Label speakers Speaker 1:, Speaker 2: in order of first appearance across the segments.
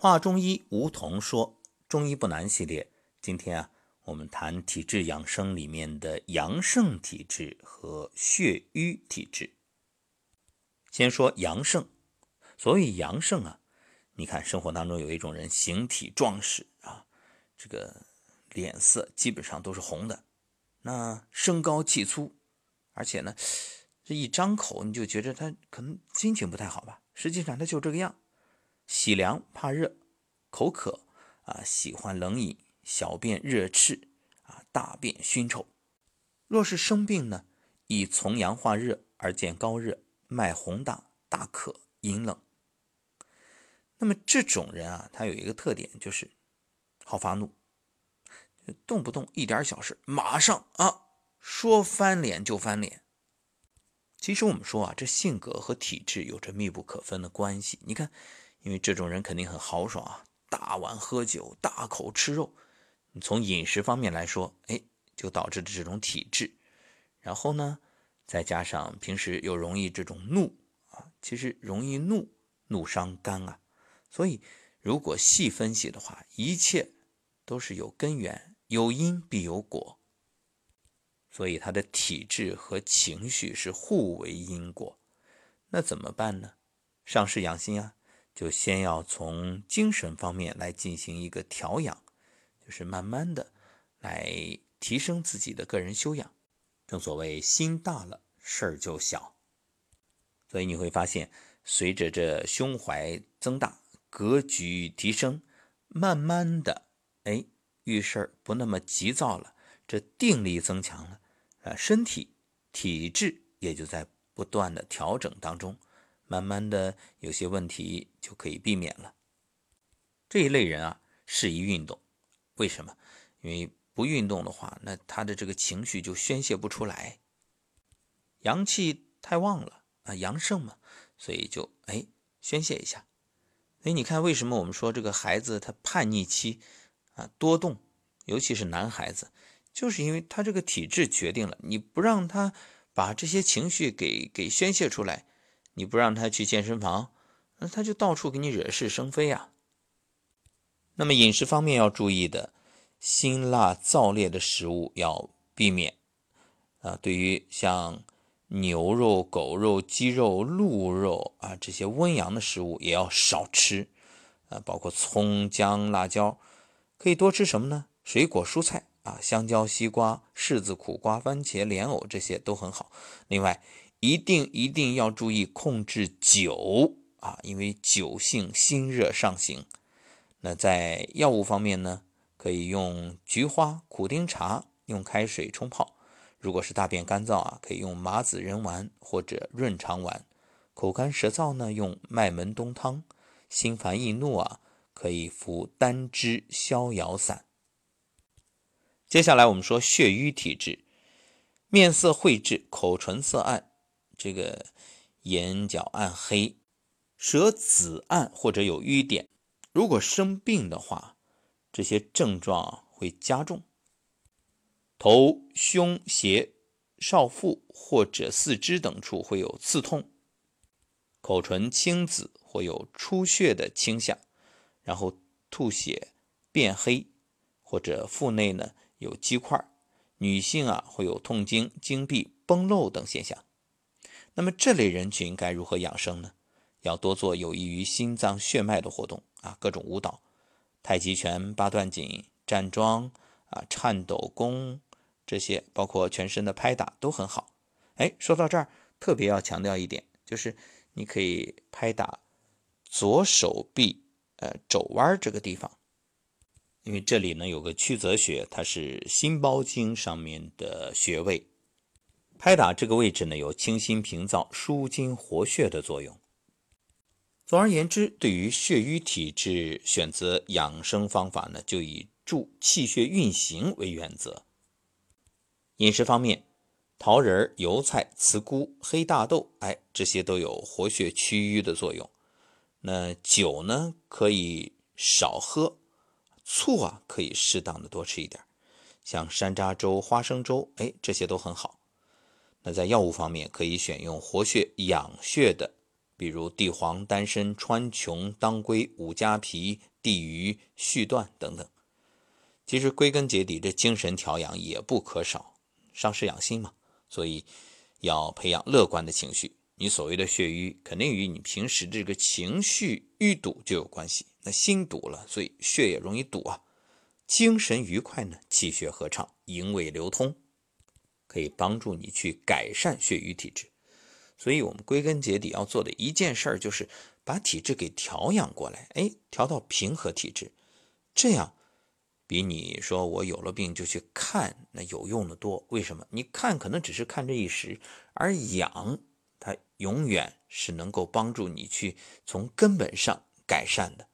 Speaker 1: 话中医，梧桐说中医不难系列。今天啊，我们谈体质养生里面的阳盛体质和血瘀体质。先说阳盛，所谓阳盛啊，你看生活当中有一种人形体壮实啊，这个脸色基本上都是红的，那身高气粗，而且呢，这一张口你就觉得他可能心情不太好吧？实际上他就这个样。喜凉怕热，口渴啊，喜欢冷饮，小便热赤啊，大便熏臭。若是生病呢，以从阳化热而见高热，脉洪大，大渴，饮冷。那么这种人啊，他有一个特点，就是好发怒，动不动一点小事，马上啊说翻脸就翻脸。其实我们说啊，这性格和体质有着密不可分的关系。你看。因为这种人肯定很豪爽啊，大碗喝酒，大口吃肉。你从饮食方面来说，哎，就导致的这种体质。然后呢，再加上平时又容易这种怒啊，其实容易怒，怒伤肝啊。所以如果细分析的话，一切都是有根源，有因必有果。所以他的体质和情绪是互为因果。那怎么办呢？上是养心啊。就先要从精神方面来进行一个调养，就是慢慢的来提升自己的个人修养。正所谓心大了，事儿就小。所以你会发现，随着这胸怀增大，格局提升，慢慢的，哎，遇事儿不那么急躁了，这定力增强了，啊，身体体质也就在不断的调整当中。慢慢的，有些问题就可以避免了。这一类人啊，适宜运动。为什么？因为不运动的话，那他的这个情绪就宣泄不出来，阳气太旺了啊，阳盛嘛，所以就哎宣泄一下。哎，你看为什么我们说这个孩子他叛逆期啊多动，尤其是男孩子，就是因为他这个体质决定了，你不让他把这些情绪给给宣泄出来。你不让他去健身房，那他就到处给你惹是生非啊。那么饮食方面要注意的，辛辣燥烈的食物要避免啊。对于像牛肉、狗肉、鸡肉、鹿肉啊这些温阳的食物也要少吃啊。包括葱、姜、辣椒，可以多吃什么呢？水果、蔬菜啊，香蕉、西瓜、柿子、苦瓜、番茄、莲藕这些都很好。另外。一定一定要注意控制酒啊，因为酒性心热上行。那在药物方面呢，可以用菊花、苦丁茶，用开水冲泡。如果是大便干燥啊，可以用麻子仁丸或者润肠丸。口干舌燥呢，用麦门冬汤。心烦易怒啊，可以服丹栀逍遥散。接下来我们说血瘀体质，面色晦滞，口唇色暗。这个眼角暗黑，舌紫暗或者有瘀点，如果生病的话，这些症状会加重。头、胸、胁、少腹或者四肢等处会有刺痛，口唇青紫或有出血的倾向，然后吐血变黑，或者腹内呢有积块，女性啊会有痛经、经闭、崩漏等现象。那么这类人群该如何养生呢？要多做有益于心脏血脉的活动啊，各种舞蹈、太极拳、八段锦、站桩啊、颤抖功这些，包括全身的拍打都很好。哎，说到这儿，特别要强调一点，就是你可以拍打左手臂呃肘弯这个地方，因为这里呢有个曲泽穴，它是心包经上面的穴位。拍打这个位置呢，有清心平燥、舒筋活血的作用。总而言之，对于血瘀体质，选择养生方法呢，就以助气血运行为原则。饮食方面，桃仁、油菜、茨菇、黑大豆，哎，这些都有活血祛瘀的作用。那酒呢，可以少喝；醋啊，可以适当的多吃一点。像山楂粥、花生粥，哎，这些都很好。在药物方面，可以选用活血养血的比如地黄、丹参、川穹、当归、五加皮、地榆、续断等等。其实归根结底，这精神调养也不可少，伤势养心嘛。所以要培养乐观的情绪。你所谓的血瘀，肯定与你平时这个情绪淤堵就有关系。那心堵了，所以血也容易堵啊。精神愉快呢，气血和畅，营卫流通，可以帮助你去改善血瘀体质。所以，我们归根结底要做的一件事儿，就是把体质给调养过来，哎，调到平和体质，这样比你说我有了病就去看那有用的多。为什么？你看可能只是看这一时，而养。它永远是能够帮助你去从根本上改善的。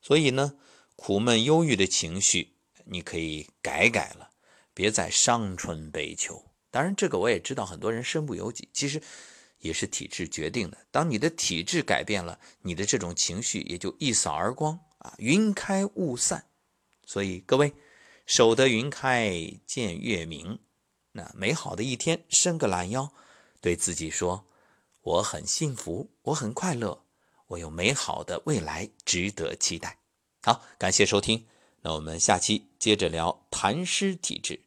Speaker 1: 所以呢，苦闷忧郁的情绪你可以改改了，别再伤春悲秋。当然，这个我也知道很多人身不由己，其实也是体质决定的。当你的体质改变了，你的这种情绪也就一扫而光啊，云开雾散。所以各位，守得云开见月明，那美好的一天，伸个懒腰。对自己说：“我很幸福，我很快乐，我有美好的未来值得期待。”好，感谢收听，那我们下期接着聊痰湿体质。